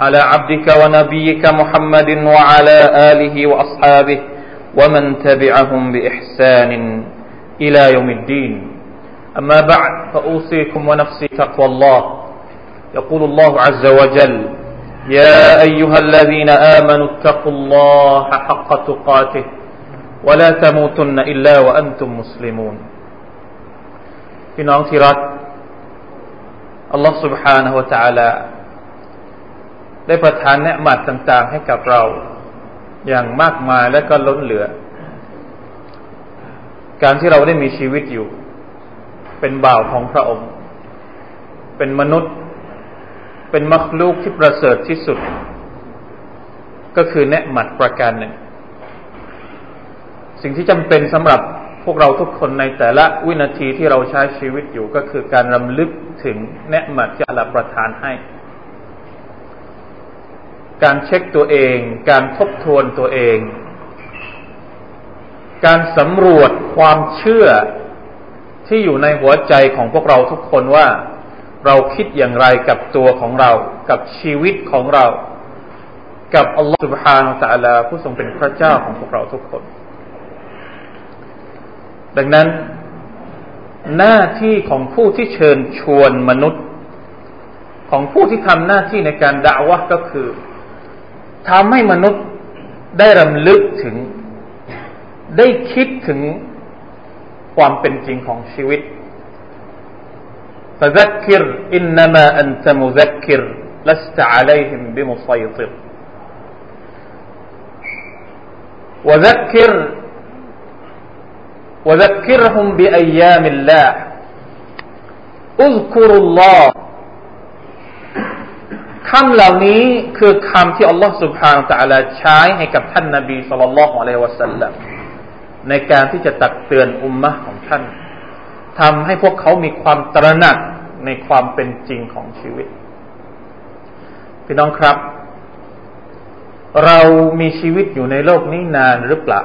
على عبدك ونبيك محمد وعلى آله وأصحابه ومن تبعهم بإحسان إلى يوم الدين. أما بعد فأوصيكم ونفسي تقوى الله. يقول الله عز وجل يا أيها الذين آمنوا اتقوا الله حق تقاته ولا تموتن إلا وأنتم مسلمون. في نعم الله سبحانه وتعالى ได้ประทานเนืหมัดต่างๆ ให้กับเรา อย่างมากมายและก็ล้นเหลือ การที่เราได้มีชีวิตอยู่ เป็นบ่าวของพระองค์ เป็นมนุษย์ เป็นมักลูกที่ประเสริฐที่สุด ก็คือเนืหมัดประการหนึ่ง สิ่งที่จำเป็นสำหรับพวกเราทุกคนในแต่ละวินาทีที่เราใช้ชีวิตอยู่ก็คือการรำลึกถึงเนืหมัดที่อัลลอฮ์ประทานให้ การเช็คตัวเอง การทบทวนตัวเอง การสำรวจความเชื่อที่อยู่ในหัวใจของพวกเราทุกคนว่า เราคิดอย่างไรกับตัวของเรา กับชีวิตของเรา กับอัลลอฮฺสุบฮานตะลาผู้ทรงเป็นพระเจ้าของพวกเราทุกคน ดังนั้น หน้าที่ของผู้ที่เชิญชวนมนุษย์ ของผู้ที่ทำหน้าที่ในการด่าวะก็คือ ทำให้มนุษย์ได้รำลึกถึง ได้คิดถึงความเป็นจริงของชีวิต فذكر إنما أنت مذكر لست عليهم بمسيطر وذكر وذكرهم بأيام الله اذكروا الله คำเหล่านี้คือคำที่อัลลอฮฺสุบฮานตะลาใช้ให้กับท่านนาบีสุลต่านละฮ์อะลัยวะสัลลัมในการที่จะตักเตือนอุมมะของท่านทำให้พวกเขามีความตระหนักในความเป็นจริงของชีวิต พี่น้องครับ เรามีชีวิตอยู่ในโลกนี้นานหรือเปล่า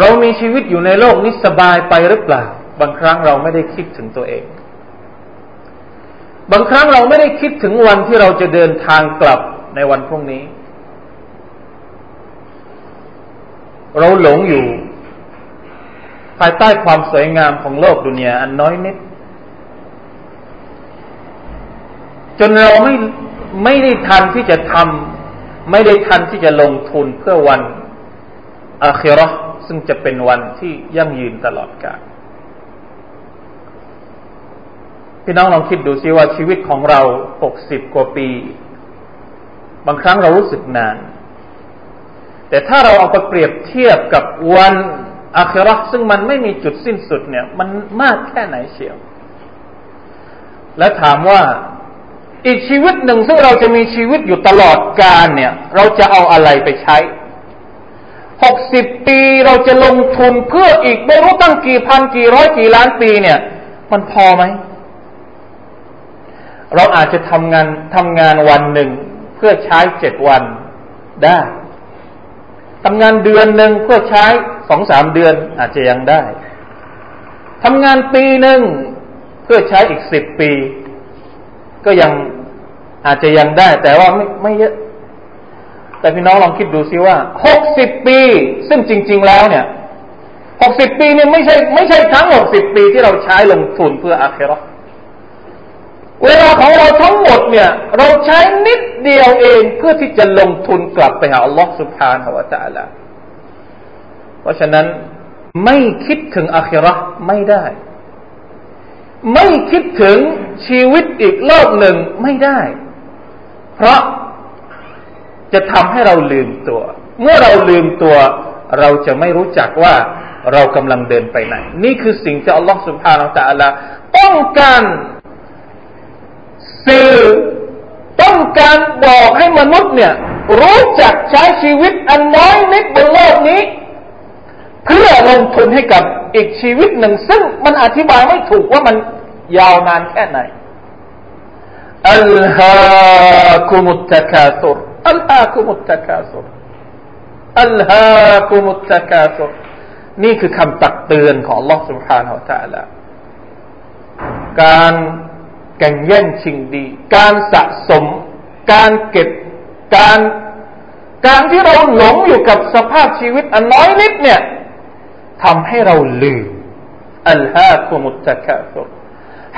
เรามีชีวิตอยู่ในโลกนี้สบายไปหรือเปล่า บางครั้งเราไม่ได้คิดถึงตัวเอง บางครั้งเราไม่ได้คิดถึงวันที่เราจะเดินทางกลับในวันพรุ่งนี้ เราหลงอยู่ ภายใต้ความสวยงามของโลกดุนยาอันน้อยนิด จนเราไม่ไม่ได้ทันที่จะทำไม่ได้ทันที่จะลงทุนเพื่อวันอาคิรอซึ่งจะเป็นวันที่ยั่งยืนตลอดกาล พี่น้องลองคิดดูซิว่าชีวิตของเราหกสิบกว่าปี บางครั้งเรารู้สึกนาน แต่ถ้าเราเอาไปเปรียบเทียบกับวันอาคราซึ่งมันไม่มีจุดสิ้นสุดเนี่ย มันมากแค่ไหนเชียว และถามว่าอีกชีวิตหนึ่งซึ่งเราจะมีชีวิตอยู่ตลอดกาลเนี่ย เราจะเอาอะไรไปใช้หกสิบปีเราจะลงทุนเพื่ออีกไม่รู้ตั้งกี่พันกี่ร้อยกี่ล้านปีเนี่ย มันพอไหม เราอาจจะทำงานทำงานวันหนึ่งเพื่อใช้เจ็ดวันได้ทำงานเดือนหนึ่งเพื่อใช้สองสามเดือนอาจจะยังได้ทำงานปีหนึ่งเพื่อใช้อีกสิบปี ก็ยังอาจจะยังได้ แต่ว่าไม่ไม่เยอะ แต่พี่น้องลองคิดดูซิว่าหกสิบปี ซึ่งจริง ๆ แล้วเนี่ยหกสิบปีเนี่ยไม่ใช่ไม่ใช่ทั้งหกสิบปีที่เราใช้ลงทุนเพื่ออาเคโร เวลาของเราทั้งหมดเนี่ย เราใช้นิดเดียวเองเพื่อที่จะลงทุนกลับไปหาอัลลอฮ์สุบฮานะวะตะละเพราะฉะนั้นไม่คิดถึงอาคิรอไม่ได้ ไม่คิดถึงชีวิตอีกโลกหนึ่งไม่ได้ เพราะจะทำให้เราลืมตัว เมื่อเราลืมตัว เราจะไม่รู้จักว่าเรากำลังเดินไปไหน นี่คือสิ่งที่อัลลอฮ์สุบฮานะตะอัลลอฮ์ต้องการ สื่อต้องการ มนุษย์เนี่ย รู้จักใช้ชีวิตอันน้อยนิดบนโลกนี้ เพื่อลงทุนให้กับอีกชีวิตหนึ่ง ซึ่งมันอธิบายไม่ถูกว่ามันยาวนานแค่ไหนอัลฮาคุมุตตะคาสุรอัลฮาคุมุตตะคาสุรอัลฮาคุมุตตะคาสุรนี่คือคำตักเตือนของ Allah سبحانه และ تعالى การ แก่งแย่งชิงดี การสะสม การเก็บการการที่เราหลงอยู่กับสภาพชีวิตอันน้อยนิดเนี่ยทำให้เราลืมอัลฮาคุมุตตะกาฟุร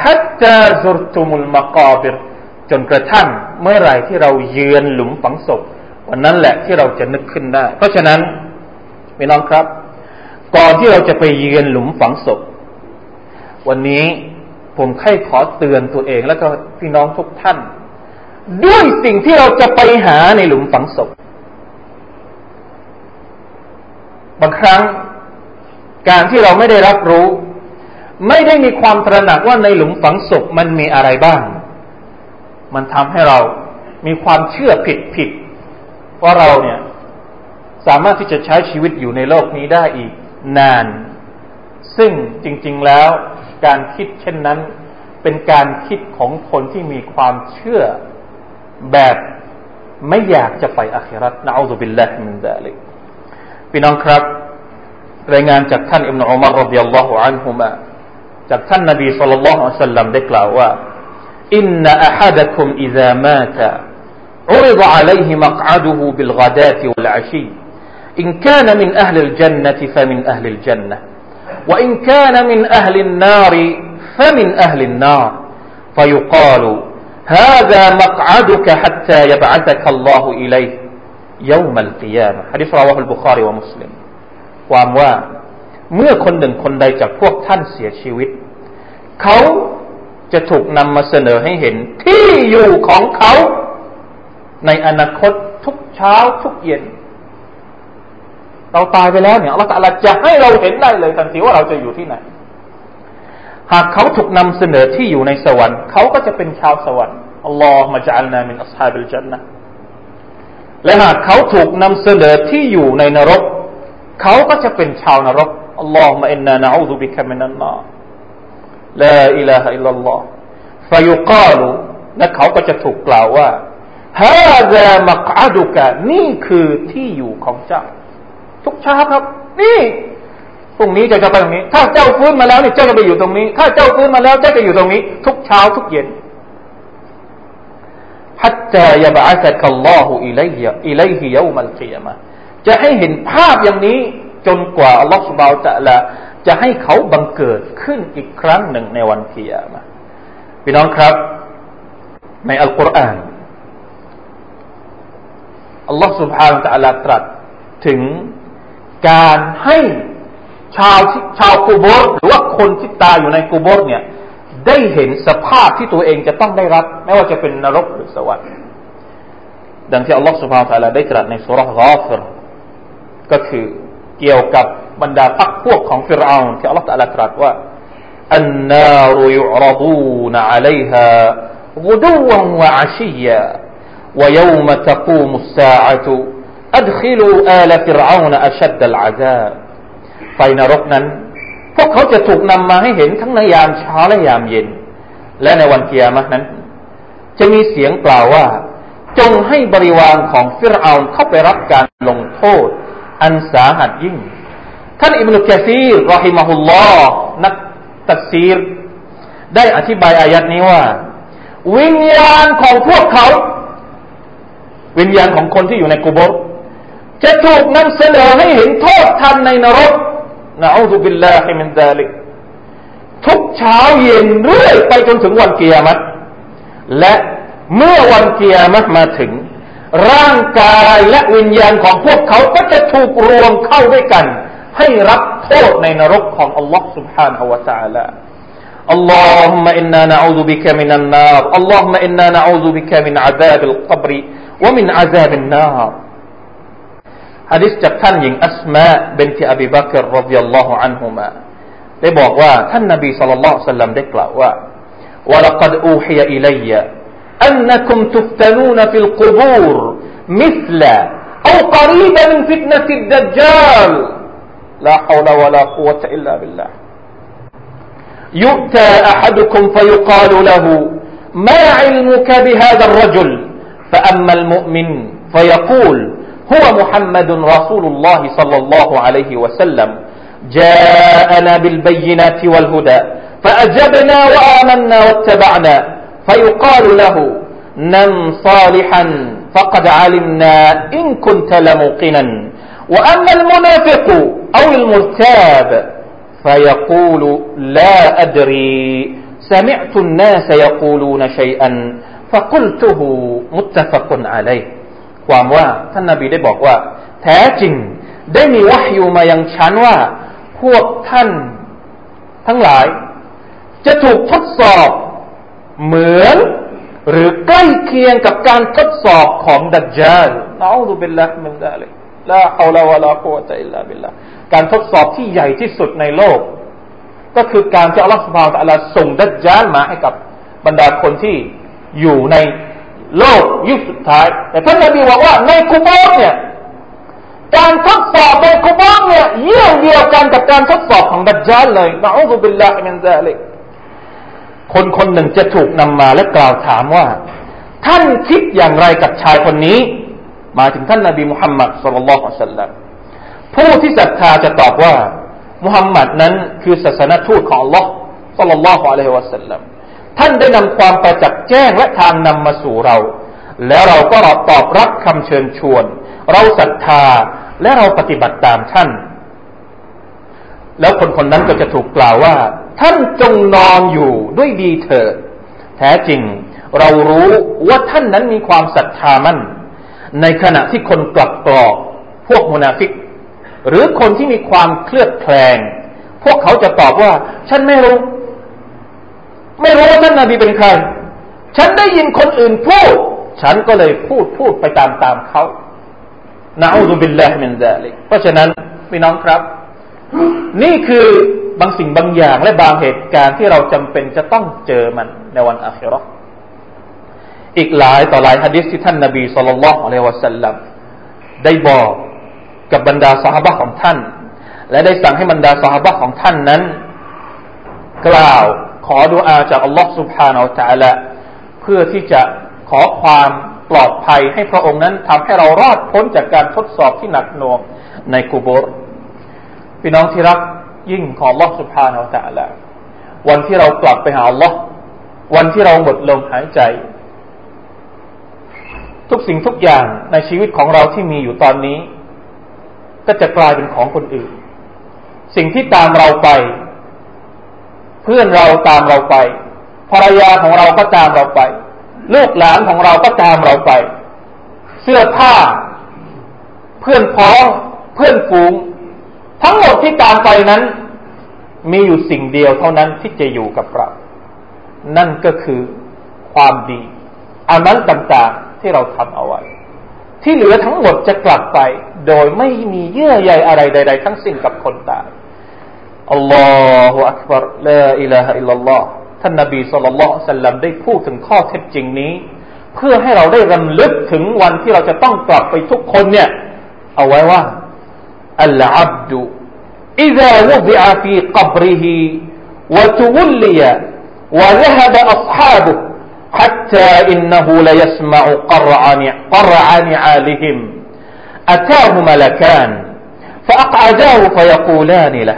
ฮัตตาซุรตุมุลมะกาบิรจนกระทั่งเมื่อไรที่เราเยือนหลุมฝังศพวันนั้นแหละที่เราจะนึกขึ้นได้ เพราะฉะนั้นพี่น้องครับ ก่อนที่เราจะไปเยือนหลุมฝังศพ วันนี้ ผมแค่ขอเตือนตัวเองแล้วก็พี่น้องทุกท่าน ด้วยสิ่งที่เราจะไปหาในหลุมฝังศพ บางครั้งการที่เราไม่ได้รับรู้ ไม่ได้มีความตระหนักว่าในหลุมฝังศพมันมีอะไรบ้าง มันทำให้เรามีความเชื่อผิดผิดว่าเราเนี่ยสามารถที่จะใช้ชีวิตอยู่ในโลกนี้ได้อีกนาน ซึ่งจริง ๆแล้ว การคิดเช่นนั้น เป็นการคิดของคนที่มีความเชื่อแบบไม่อยากจะไปอาคิรัตนะอัลลอฮฺบิลลาฮิมินดาลิกพี่น้องครับ รายงานจากท่านอิบนุอุมารรดิยัลลอฮุอันฮุมาจากท่านนบีสุลต่านละฮ์สัลลัมได้กล่าวว่า إن أحدكم إذا مات عرض عليه مقعده بالغداة والعشي إن كان من أهل الجنة فمن أهل الجنة وإن كان من أهل النار فمن أهل النار فيقال هذا مقعدك حتى يبعثك الله إليه يوم القيامة حديث رواه البخاري ومسلم ความว่าเมื่อคนหนึ่งคนใดจากพวกท่านเสียชีวิตเขาจะถูกนำมาเสนอให้เห็นที่อยู่ของเขา ในอนาคตทุกเช้าทุกเย็น เราตายไปแล้วเนี่ยอัลลอฮฺจะให้เราเห็นได้เลยทันทีว่าเราจะอยู่ที่ไหน หากเขาถูกนำเสนอที่อยู่ในสวรรค์เขาก็จะเป็นชาวสวรรค์อัลลอฮฺมาจัลนามินอัศฮาบิลจันนะและหากเขาถูกนำเสนอที่อยู่ในนรก เขาก็จะเป็นชาวนรกอัลลอฮฺมะอินนานะอูซุบิกะมินันนาลาอิลาฮะอิลลัลลอฮ์ฟายุกาลุและเขาก็จะถูกกล่าวว่าฮาซามักอาดุกะนี่คือที่อยู่ของเจ้า ทุกเช้าครับ นี่พรุ่งนี้เจ้าจะไปตรงนี้ ถ้าเจ้าฟื้นมาแล้วนี่เจ้าจะไปอยู่ตรงนี้ ถ้าเจ้าฟื้นมาแล้วเจ้าจะอยู่ตรงนี้ ทุกเช้าทุกเย็นฮัตตายาบะซักัลลอฮุอิไลฮิอิไลฮิจะให้เห็นภาพอย่างนี้จนกว่าอัลลอฮฺสุบาวตะละจะให้เขาบังเกิดขึ้นอีกครั้งหนึ่งในวันเกียมาพี่น้องครับ ในอัลกุรอานอัลลอฮฺสุบฮานตะละตรัสถึง การให้ชาวชาวกูบอร์หรือว่าคนที่ตายอยู่ในกูบอร์เนี่ย ได้เห็นสภาพที่ตัวเองจะต้องได้รับ ไม่ว่าจะเป็นนรกหรือสวรรค์ดังที่อัลลอฮฺ سبحانه และ تعالى ได้ตรัสในสุรษะกาฟรก็คือเกี่ยวกับบรรดาพรรคพวกของฟิรเอาที่อัลลอฮฺตรัสตรัสว่า النار يعرضون عليها غدوا وعشيا ويوم تقوم الساعة อัดคิลูอาลฟิรอาวนอัชัดดัลอาซาไฟนรกนั้น พวกเขาจะถูกนำมาให้เห็นทั้งในยามเช้าและยามเย็น และในวันเกียรมนั้น จะมีเสียงกล่าวว่า จงให้บริวารของฟิรอาวนเข้าไปรับการลงโทษ อันสาหัสยิ่ง ท่านอิบนุกะซีรรอฮิมะฮุลลอฮ์นักตัดซีร ได้อธิบายอายัดนี้ว่า วิญญาณของพวกเขา วิญญาณของคนที่อยู่ในกูโบ จะถูกนำเสนอให้เห็นโทษทันในนรกนะอูซุบิลลาฮิมินซาลิกทุกเช้าเย็นเรื่อยไปจนถึงวันเกียรติและเมื่อวันเกียรติมาถึง ร่างกายและวิญญาณของพวกเขาก็จะถูกรวมเข้าด้วยกันให้รับโทษในนรกของอัลลอฮ์ سبحانه และ تعالى اللهم إنا نعوذ بك من النار اللهم إنا نعوذ بك من عذاب القبر ومن عذاب النار ฮะดิษจากท่านหญิงอัสมาเบนติอบีบักรรดิยัลลอฮุอันฮุมาได้บอกว่าท่านนบีสัลลัลลอฮุซัลลัมได้กล่าวว่า ولقد أوحي إلي أنكم تفتنون في القبور مثل أو قريبا من فتنة الدجال لا حول ولا قوة إلا بالله يؤتى أحدكم فيقال له ما علمك بهذا الرجل فأما المؤمن فيقول هو محمد رسول الله صلى الله عليه وسلم. جاءنا بالبينات والهدى فأجبنا وآمنا واتبعنا. فيقال له نم صالحا فقد علمنا إن كنت لموقنا. وأما المنافق أو المرتاب فيقول لا أدري سمعت الناس يقولون شيئا. فقلته متفق عليه. ความว่าท่านนาบีได้บอกว่า แท้จริงได้มีวะฮยูมายังฉันว่า พวกท่านทั้งหลาย จะถูกทดสอบเหมือน หรือใกล้เคียงกับการทดสอบของดัจจานะอูซุบิลลาฮ์มินซาลิกلا حول ولا قوة إلا باللهการทดสอบที่ใหญ่ที่สุดในโลก ก็คือการที่อัลลอฮฺسبحانه وتعالىส่งดัจจาลมาให้กับบรรดาคนที่อยู่ใน โลกยุคสุดท้าย แต่ท่านนบีบอกว่าในกุโบร์เนี่ยการทดสอบในกุโบร์เนี่ยเยี่ยงเดียวกันกับการทดสอบของดัจจาลเลยนะنعوذ بالله من ذلكคนคนหนึ่งจะถูกนำมาและกล่าวถามว่า ท่านคิดอย่างไรกับชายคนนี้มาถึงท่านนบีมุฮัมมัดสุลลัลลอฮุสัลลัมผู้ที่ศรัทธาจะตอบว่ามุฮัมมัดนั้นคือศาสนทูตของ Allah สุลลัลลอฮุอะลัยฮิวะสัลลัม ท่านได้นำความประจักษ์แจ้งและทางนำมาสู่เรา แล้วเราก็ตอบรับคำเชิญชวน เราศรัทธาและเราปฏิบัติตามท่าน แล้วคนคนนั้นก็จะถูกกล่าวว่า ท่านจงนอนอยู่ด้วยดีเถิดแท้จริง เรารู้ว่าท่านนั้นมีความศรัทธามั่น ในขณะที่คนกลับกลอกพวกมุนาฟิก หรือคนที่มีความเคลือบแคลง พวกเขาจะตอบว่า ฉันไม่รู้ ไม่รู้ว่าท่านนาบีเป็นใคร ฉันได้ยินคนอื่นพูด ฉันก็เลยพูดพูดไปตามตามเขาنعوذ بالله من ذلكเพราะฉะนั้นพี่น้องครับ นี่คือบางสิ่งบางอย่างและบางเหตุการณ์ที่เราจำเป็นจะต้องเจอมันในวันอาคิรออีกหลายต่อหลายฮะดิษที่ท่านนาบีสุลต่านละอัลลอฮฺสัลลัมได้บอกกับบรรดาสหายของท่าน และได้สั่งให้บรรดาสหายของท่านนั้น กล่าว ขอดูอาจากอัลลอฮ์สุบฮานาอัลตะละเพื่อที่จะขอความปลอดภัยให้พระองค์นั้นทำให้เรารอดพ้นจากการทดสอบที่หนักหน่วงในกูโบร์พี่น้องที่รักยิ่งของลลอสุภาเราแต่ละวันที่เรากลับไปหาอัลลอวันที่เราหมดลมหายใจ ทุกสิ่งทุกอย่างในชีวิตของเราที่มีอยู่ตอนนี้ ก็จะกลายเป็นของคนอื่น สิ่งที่ตามเราไป พื่อนเราตามเราไป ภรรยาของเราก็ตามเราไป ลูกหลานของเราก็ตามเราไป เสื้อผ้า เพื่อนพ้องเพื่อนฝูง ทั้งหมดที่ตามไปนั้น มีอยู่สิ่งเดียวเท่านั้นที่จะอยู่กับเรา นั่นก็คือความดีอานั้นต่างๆที่เราทำเอาไว้ ที่เหลือทั้งหมดจะกลับไป โดยไม่มีเยื่อใยอะไรใด ๆ ทั้งสิ้นกับคนตาย อัลลอฮฺอักบารลาอิลาฮะอิลลัลลอฮ์ท่านนบีสุลต่านสัลลัมได้พูดถึงข้อเท็จจริงนี้ เพื่อให้เราได้รำลึกถึงวันที่เราจะต้องกลับไปทุกคนเนี่ย เอาไว้ว่าอัลอับดุ إذا وضع في قبره وتولي وذهب أصحابه حتى إنه ليسمع قرع قرع نعالهم أتاه ملكان فأقعداه فيقولان له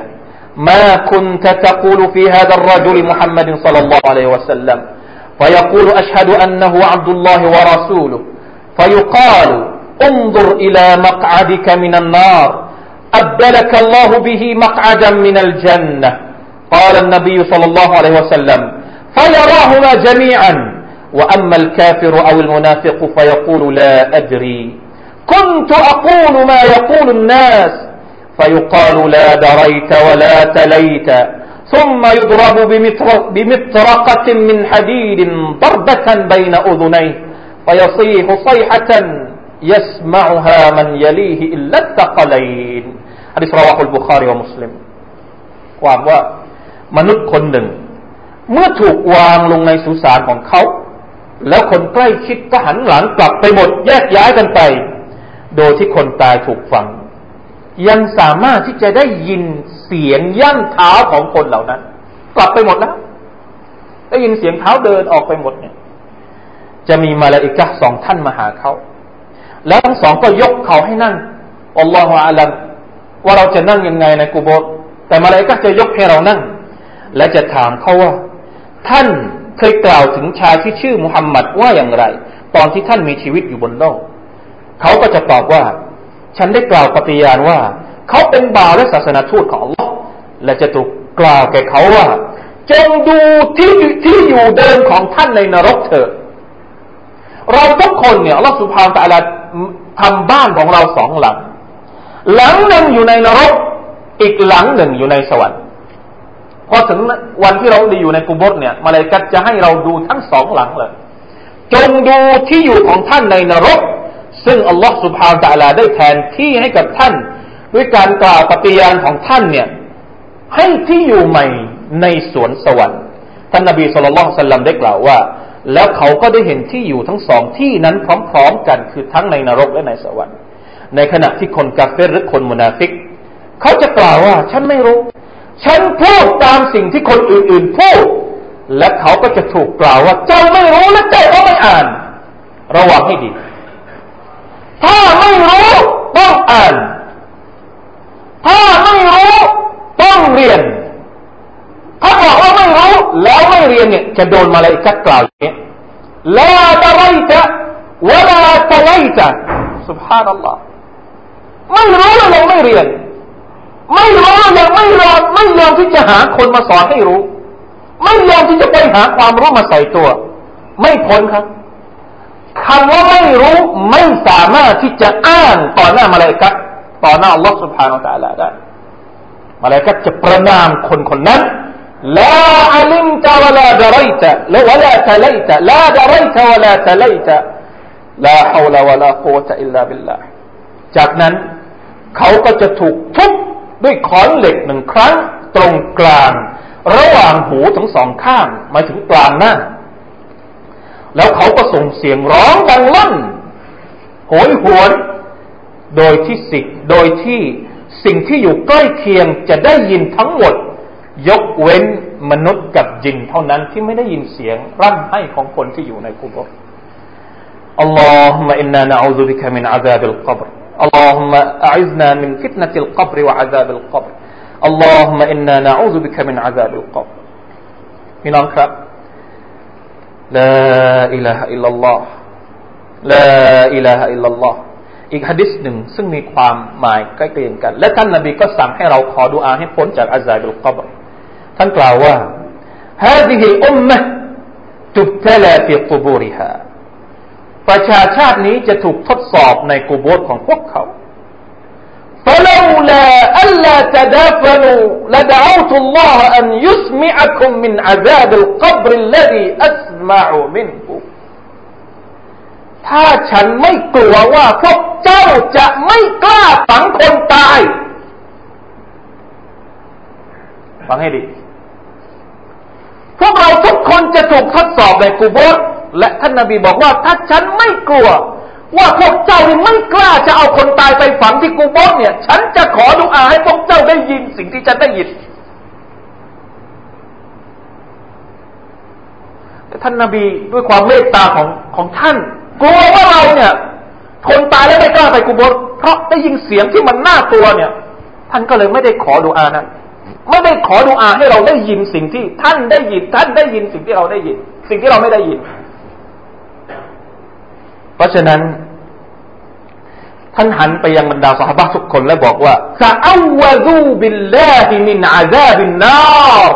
ما كنت تقول في هذا الرجل محمد صلى الله عليه وسلم. فيقول أشهد أنه عبد الله ورسوله. فيقال انظر إلى مقعدك من النار. أبدلك الله به مقعدا من الجنة. قال النبي صلى الله عليه وسلم. فيراهما جميعا. وأما الكافر أو المنافق فيقول لا أدري. كنت أقول ما يقول الناس. فيقال لا دريت ولا تليت ثم يضرب بمطرقة من حديد ضربة بين أذنيه فيصيح صيحة يسمعها من يليه إلا الثقلين อันนี้สราวะคุลบุคารีวะมุสลิมความว่ามนุษย์คนหนึ่ง เมื่อถูกวางลงในสุสานของเขา แล้วคนใกล้ชิดก็หันหลังกลับไปหมด แยกย้ายกันไป โดยที่คนตายถูกฝัง ยังสามารถที่จะได้ยินเสียงย่ำเท้าของคนเหล่านั้น กลับไปหมดแล้ว ได้ยินเสียงเท้าเดินออกไปหมดเนี่ย จะมีมาลาอิกะสองท่านมาหาเขา แล้วทั้งสองก็ยกเขาให้นั่งอัลลอฮฺอาลัมว่าเราจะนั่งยังไงในกุโบสแต่มาลาอิกะจะยกให้เรานั่ง และจะถามเขาว่า ท่านเคยกล่าวถึงชายที่ชื่อมุฮัมมัดว่าอย่างไร ตอนที่ท่านมีชีวิตอยู่บนโลกเขาก็จะตอบว่า ฉันได้กล่าวปฏิญาณว่า เขาเป็นบ่าวและศาสนาทูตของอัลลอฮ์และจะถูกกล่าวแก่เขาว่า จงดูที่ที่อยู่เดิมของท่านในนรกเถิดเราทุกคนเนี่ยอัลอสุภาพตะลาทำบ้านของเราสองหลัง หลังหนึ่งอยู่ในนรก อีกหลังหนึ่งอยู่ในสวรรค์พอถึงวันที่เราไดีอยู่ในกุบฏเนี่ยมาเลยกัดจะให้เราดูทั้งสองหลังเลย จงดูที่อยู่ของท่านในนรก ซึ่งอัลลอฮฺสุบฮานตะลาได้แทนที่ให้กับท่าน ด้วยการกล่าวปฏิญาณของท่านเนี่ยให้ที่อยู่ใหม่ในสวนสวรรค์ท่านนบีสุลต่านสัลลัมได้กล่าวว่า แล้วเขาก็ได้เห็นที่อยู่ทั้งสองที่นั้นพร้อมๆกันคือทั้งในนรกและในสวรรค์ ในขณะที่คนกาเฟรหรือคนมุนาฟิก เขาจะกล่าวว่าฉันไม่รู้ ฉันพูดตามสิ่งที่คนอื่นๆพูด และเขาก็จะถูกกล่าวว่าเจ้าไม่รู้และเจ้าก็ไม่อ่าน ระวังให้ดี ถ้าไม่รู้ต้องอ่าน ถ้าไม่รู้ต้องเรียน ถ้าบอกว่าไม่รู้แล้วไม่เรียนเนี่ยจะโดนมาเลยกัดกล่าวอย่างนี้ลาตะไรจะวลาตะไรจะสุบฮานัลลอฮ์ไม่รู้ยังไม่เรียน ไม่รู้ยังไม่ยอมไม่ยอมที่จะหาคนมาสอนให้รู้ ไม่ยอมที่จะไปหาความรู้มาใส่ตัว ไม่พ้นครับ คำว่าไม่รู้ไม่สามารถที่จะอ้างต่อหน้ามาเลกัตต่อหน้าอัลลอฮฺสุบฮานาอัลลอฮฺได้มาเลกัตจะประนามคนคนนั้นลาอัลิมตะวลาดรัยตะและวลาตะไลตะลาดรัยตะวลาตะไลตะลาฮาวลาวะลากุวะตะอิลลาบิลลาจากนั้นเขาก็จะถูกทุบด้วยขอนเหล็กหนึ่งครั้งตรงกลาง ระหว่างหูทั้งสองข้างมาถึงกลางหน้า แล้วเขาก็ส่งเสียงร้องดังลั่นโหยหวน โดยที่สิ่งโดยที่สิ่งที่อยู่ใกล้เคียงจะได้ยินทั้งหมด ยกเว้นมนุษย์กับจินเท่านั้นที่ไม่ได้ยินเสียงร่ำไห้ของคนที่อยู่ในกุบรอัลลอฮุมะอินนานะอูซุบิกะมินอาซาบิลกับร اللهم أعذنا من فتنة القبر وعذاب القبر اللهم إنا نعوذ بك من عذاب القبر พี่น้องครับ لا إله إلا الله لا إله إلا الله อีกฮะดิษหนึ่งซึ่งมีความหมายใกล้เคียงกัน และท่านนบีก็สั่งให้เราขอดุอาให้พ้นจากอาซาบุลกับรท่านกล่าวว่า هذه الأمة تبتلى في قبورها ประชาชาตินี้จะถูกทดสอบในกุโบสของพวกเขา فلولا ألا تدافنوا لدعوت الله أن يسمعكم من عذاب القبر الذي أسمع منه ถ้าฉันไม่กลัวว่าพวกเจ้าจะไม่กล้าฝังคนตาย ฟังให้ดี พวกเราทุกคนจะถูกทดสอบในกุโบสและท่านนาบีบอกว่าถ้าฉันไม่กลัว ว่าพวกเจ้านี่ไม่กล้าจะเอาคนตายไปฝังที่กูบอสเนี่ย ฉันจะขอดุอาให้พวกเจ้าได้ยินสิ่งที่ฉันได้ยินแต่ท่านนาบีด้วยความเมตตาของของท่านกลัวว่าเราเนี่ย คนตายแล้วไม่กล้าไปกูบอสเพราะได้ยินเสียงที่มันน่ากลัวเนี่ย ท่านก็เลยไม่ได้ขอดุอานั้นไม่ได้ขอดุอาให้เราได้ยินสิ่งที่ท่านได้ยิน ท่านได้ยินสิ่งที่เราได้ยิน สิ่งที่เราไม่ได้ยิน เพราะฉะนั้น ท่านหันไปยังบรรดาสหบาทุกคนและบอกว่าซาอวะซูบิลลาฮิมินอาซาบินนาร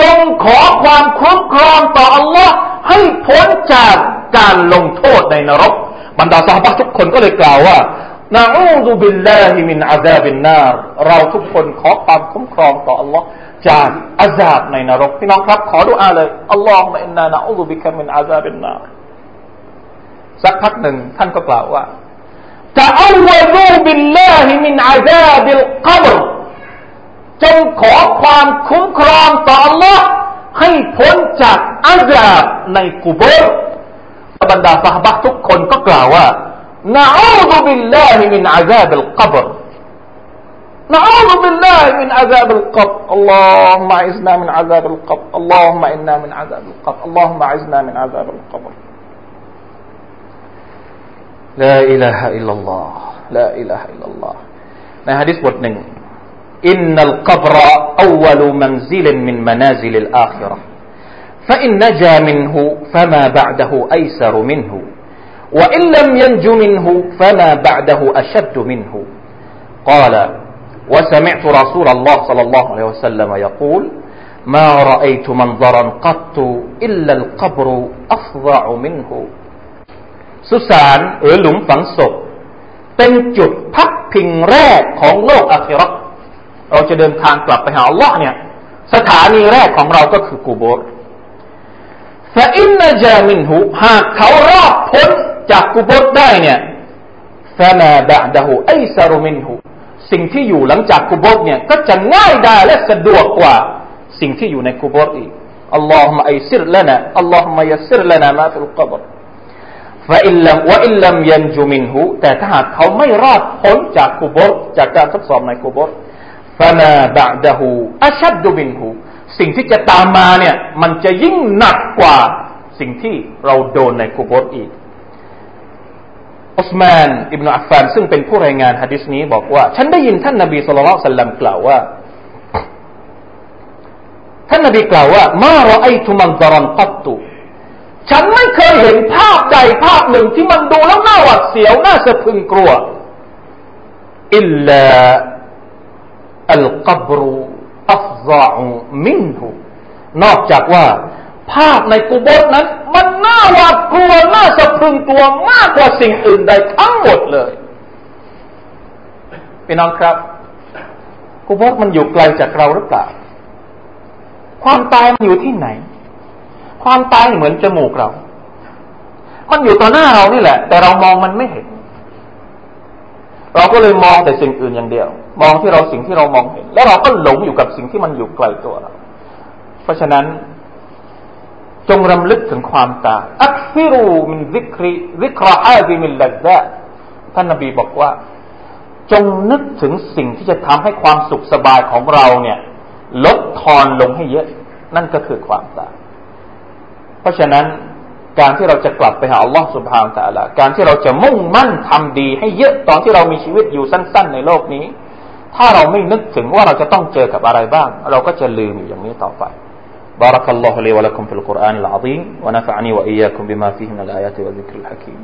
จงขอความคุ้มครองต่ออัลลอฮ์ให้พ้นจากการลงโทษในนรก บรรดาซอฮาบะฮ์ุกคนก็เลยกล่าวว่าنعوذ بالله من عذاب النارเราทุกคนขอความคุ้มครองต่ออัลลอฮ์จากอาซาบในนรกพี่น้องครับ ขอดุอาเลยاللهم إنا نعوذ بك من عذاب النار สักพักหนึ่งท่านก็กล่าวว่าจะอาวดูบิลลาฮิมินอาซาบิลกับรจงขอความคุ้มครองต่อ Allah ให้พ้นจากอาซาบในกุบร ดาสหบะทุกคนก็กล่าวว่านะอูดุบิลลาฮิมินอาซาบิลกับร نعوذ بالله من عذاب القبر اللهم اعذنا من عذاب القبر اللهم انا من عذاب القبر اللهم اعذنا من عذاب القبر لا اله الا الله لا اله الا الله ในฮะดิษบทหนึ่ง إن القبر أول منزل من منازل الآخرة فإن نجا منه فما بعده أيسر منه وإن لم ينج منه فما بعده أشد منه قال وسمعت رسول الله صلى الله عليه وسلم يقول ما رأيت منظرا قط إلا القبر أفظع منه สุสานหรือหลุมฝังศพ เป็นจุดพักพิงแรกของโลกอาคิเราะฮ์เราจะเดินทางกลับไปหาอัลลอฮ์เนี่ย สถานีแรกของเราก็คือกูโบร์فإن نجا منهหากเขารอดพ้นจากกูโบร์ได้เนี่ยفما بعده أيسر منهสิ่งที่อยู่หลังจากกุโบร์เนี่ย ก็จะง่ายได้และสะดวกกว่า สิ่งที่อยู่ในกุโบร์อีกاللهم يسر لنا اللهم يسر لنا ما في القبر ฟาอิลลัมวะอิลลัมยันจุมินหูแต่ถ้าหากเขาไม่รอดพ้นจากกุบรจากการทดสอบในกุบรฟามาบะดะฮูอัชัดดุมินหูสิ่งที่จะตามมาเนี่ยมันจะยิ่งหนักกว่าสิ่งที่เราโดนในกุบรอีกอุสมานอิบนาอัฟฟานซึ่งเป็นผู้รายงานฮะดิษนี้บอกว่า ฉันได้ยินท่านนบีสุลต่านสัลลัมกล่าวว่า ท่านนบีกล่าวว่า มาเราไอทุมันซารันกัตตุ ฉันไม่เคยเห็นภาพใดภาพหนึ่งที่มันดูแล้วน่าหวาดเสียวน่าสะพึงกลัวอิลลาอัลกับรุอัฟซาอุมินหูนอกจากว่า ภาพในกุโบสนั้น มันน่าหวาดกลัวน่าสะพึงกลัวมากกว่าสิ่งอื่นใดทั้งหมดเลยพี่น้องครับกุโบสมันอยู่ไกลจากเราหรือเปล่า ความตายมันอยู่ที่ไหน ความตายเหมือนจมูกเรา มันอยู่ต่อหน้าเรานี่แหละ แต่เรามองมันไม่เห็น เราก็เลยมองแต่สิ่งอื่นอย่างเดียว มองที่เราสิ่งที่เรามองเห็น แล้วเราก็หลงอยู่กับสิ่งที่มันอยู่ไกลตัวเรา เพราะฉะนั้น จงรำลึกถึงความตาย أكثروا من ذكر ذكر هاذم اللذاتท่านนบีบอกว่า จงนึกถึงสิ่งที่จะทำให้ความสุขสบายของเราเนี่ย ลดทอนลงให้เยอะ นั่นก็คือความตาย เพราะฉะนั้นการที่เราจะกลับไปหาอัลลอฮ์สุบฮานตะลาการที่เราจะมุ่งมั่นทำดีให้เยอะตอนที่เรามีชีวิตอยู่สั้น ๆ ในโลกนี้ ถ้าเราไม่นึกถึงว่าเราจะต้องเจอกับอะไรบ้าง เราก็จะลืมอยู่อย่างนี้ต่อไป بارك الله لي ولكم في القرآن العظيم ونفعني وإياكم بما فيه من الآيات والذكر الحكيم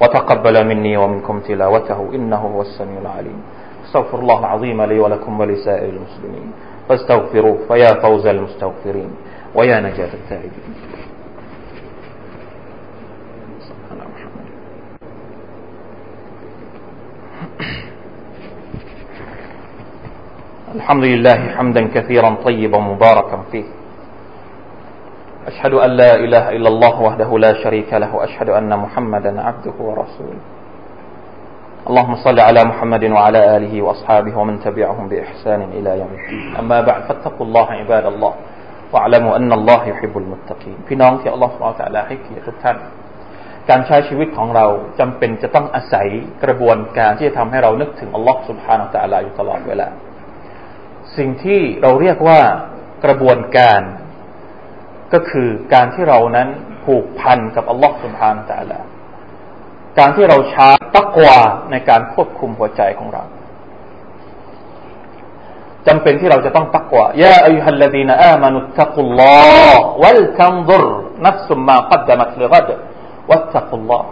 وتقبل مني ومنكم تلاوته إنه هو السميع العليم استغفر الله العظيم لي ولكم ولسائر المسلمين فاستغفروه فيا فوز المستغفرين ويا نجاة التائبين الحمد لله حمدا كثيرا طيبا مباركا فيه. أشهد أن لا إله إلا الله وحده لا شريك له اشهد أن محمدا عبده ورسوله. اللهم صل على محمد وعلى آله وأصحابه ومن تبعهم بإحسان إلى يوم الدين. أما بعد فاتقوا الله عباد الله واعلموا أن الله يحب المتقين. พี่น้องที่อัลลอฮฺสุบฮานะตะอาลาให้เกียรติทุกท่าน.การใช้ชีวิตของเราจําเป็นจะต้องอาศัยกระบวนการที่จะทําให้เรานึกถึงอัลลอฮฺสุบฮานะตะอาลาอยู่ตลอดเวลา. สิ่งที่เราเรียกว่ากระบวนการ ก็คือการที่เรานั้นผูกพันกับอัลลอฮฺสุบฮานตะละการที่เราช้าตักวาในการควบคุมหัวใจของเราจำเป็นที่เราจะต้องตักวายาอายุฮัลลดีนอามานุตักุลลอฮ์วัลตันซุรนัฟสุมมากัดดมัตลิกัดวัตตักุลลอฮ์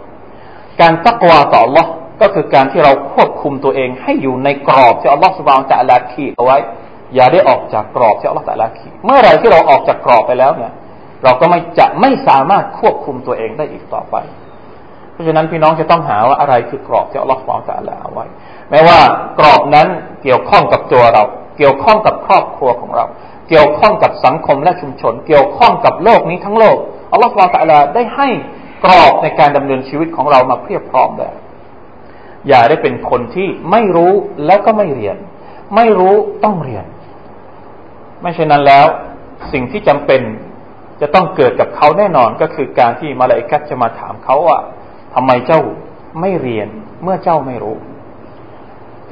การตักวาต่อ Allah ก็คือการที่เราควบคุมตัวเองให้อยู่ในกรอบที่อัลลอฮฺสุบฮานตะลาขีดเอาไว้ อย่าได้ออกจากกรอบที่อัลลอฮฺตะลาขีเมื่อไรที่เราออกจากกรอบไปแล้วเนี่ย เราก็ไม่จะไม่สามารถควบคุมตัวเองได้อีกต่อไป เพราะฉะนั้นพี่น้องจะต้องหาว่าอะไรคือกรอบที่อัลลอฮฺบอกจะละเอาไว้ แม้ว่ากรอบนั้นเกี่ยวข้องกับตัวเรา เกี่ยวข้องกับครอบครัวของเรา เกี่ยวข้องกับสังคมและชุมชน เกี่ยวข้องกับโลกนี้ทั้งโลกอัลลอฮฺบอกจะละได้ให้กรอบในการดำเนินชีวิตของเรามาเพียบพร้อมแล้วอย่าได้เป็นคนที่ไม่รู้แล้วก็ไม่เรียน ไม่รู้ต้องเรียน ไม่เช่นนั้นแล้ว สิ่งที่จำเป็นจะต้องเกิดกับเขาแน่นอนก็คือการที่มาลาอิกัดจะมาถามเขาว่าทำไมเจ้าไม่เรียนเมื่อเจ้าไม่รู้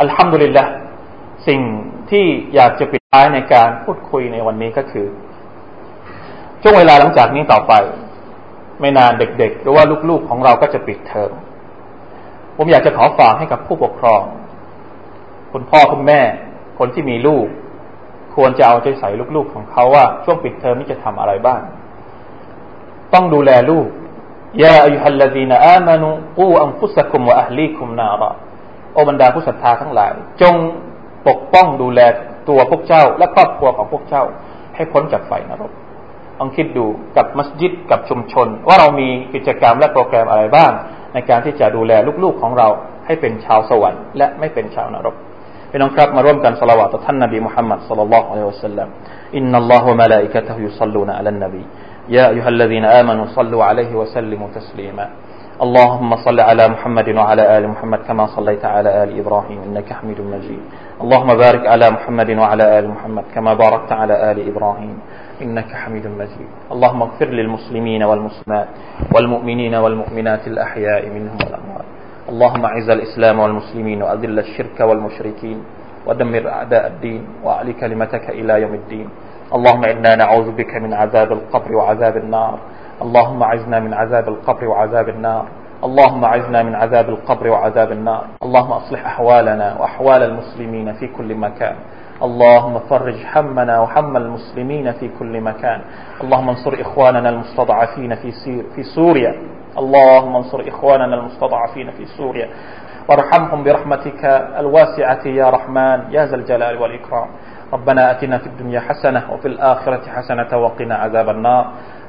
อัลฮัมดุลิลละสิ่งที่อยากจะปิดท้ายในการพูดคุยในวันนี้ก็คือช่วงเวลาหลังจากนี้ต่อไป ไม่นานเด็กๆ หรือว่าลูกๆของเราก็จะปิดเทอมผมอยากจะขอฝากให้กับผู้ปกครอง คุณพ่อคุณแม่ คนที่มีลูก ควรจะเอาใจใส่ลูกๆของเขาว่าช่วงปิดเทอมนี้จะทำอะไรบ้าง ต้องดูแลลูกยาอายุฮัลลซีนอามานุกูอัมฟุสกุมวะอัลลีคุมนาระโอบรรดาผู้ศรัทธาทั้งหลาย จงปกป้องดูแลตัวพวกเจ้า และครอบครัวของพวกเจ้า ให้พ้นจากไฟนรกลองคิดดูกับมัสยิดกับชุมชน ว่าเรามีกิจกรรมและโปรแกรมอะไรบ้าง ในการที่จะดูแลลูกๆของเราให้เป็นชาวสวรรค์และไม่เป็นชาวนรก พี่น้องครับมาร่วมกันสละวะต่อท่านนบีมุฮัมมัดสัลลัลลอฮุอะลัยฮิวะสัลลัมอินนัลลอฮุมะลาอิกะตะฮุยุศ็อลลูนอะลันนบี يا أيها الذين آمنوا صلوا عليه وسلموا تسليما اللهم صل على محمد وعلى آل محمد كما صليت على آل إبراهيم إنك حميد مجيد اللهم بارك على محمد وعلى آل محمد كما باركت على آل إبراهيم إنك حميد مجيد اللهم اغفر للمسلمين والمسلمات والمؤمنين والمؤمنات الأحياء منهم والأموات اللهم أعز الإسلام والمسلمين وأذل الشرك والمشركين ودمر أعداء الدين وأعلي كلمتك إلى يوم الدين. اللهم إنا نعوذ بك من عذاب القبر وعذاب النار. اللهم أعزنا من عذاب القبر وعذاب النار. اللهم أعزنا من عذاب القبر وعذاب النار. اللهم أصلح أحوالنا وأحوال المسلمين في كل مكان. اللهم فرج همنا وهم المسلمين في كل مكان. اللهم انصر إخواننا المستضعفين في, سير في سوريا. اللهم انصر إخواننا المستضعفين في سوريا. وارحمهم برحمتك الواسعة يا رحمن يا ذا الجلال والإكرام. ربنا أتنا في الدنيا حسنة وفي الآخرة حسنة وقنا عذاب النار.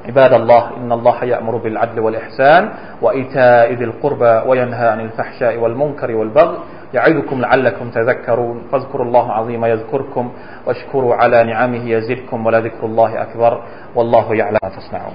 عباد الله إن الله يأمر بالعدل والإحسان وإيتاء ذي القربى وينهى عن الفحشاء والمنكر والبغي. يعظكم لعلكم تذكرون. فاذكروا الله العظيم يذكركم واشكروا على نعمه يزدكم ولذكر الله أكبر. والله يعلم ما تصنعون.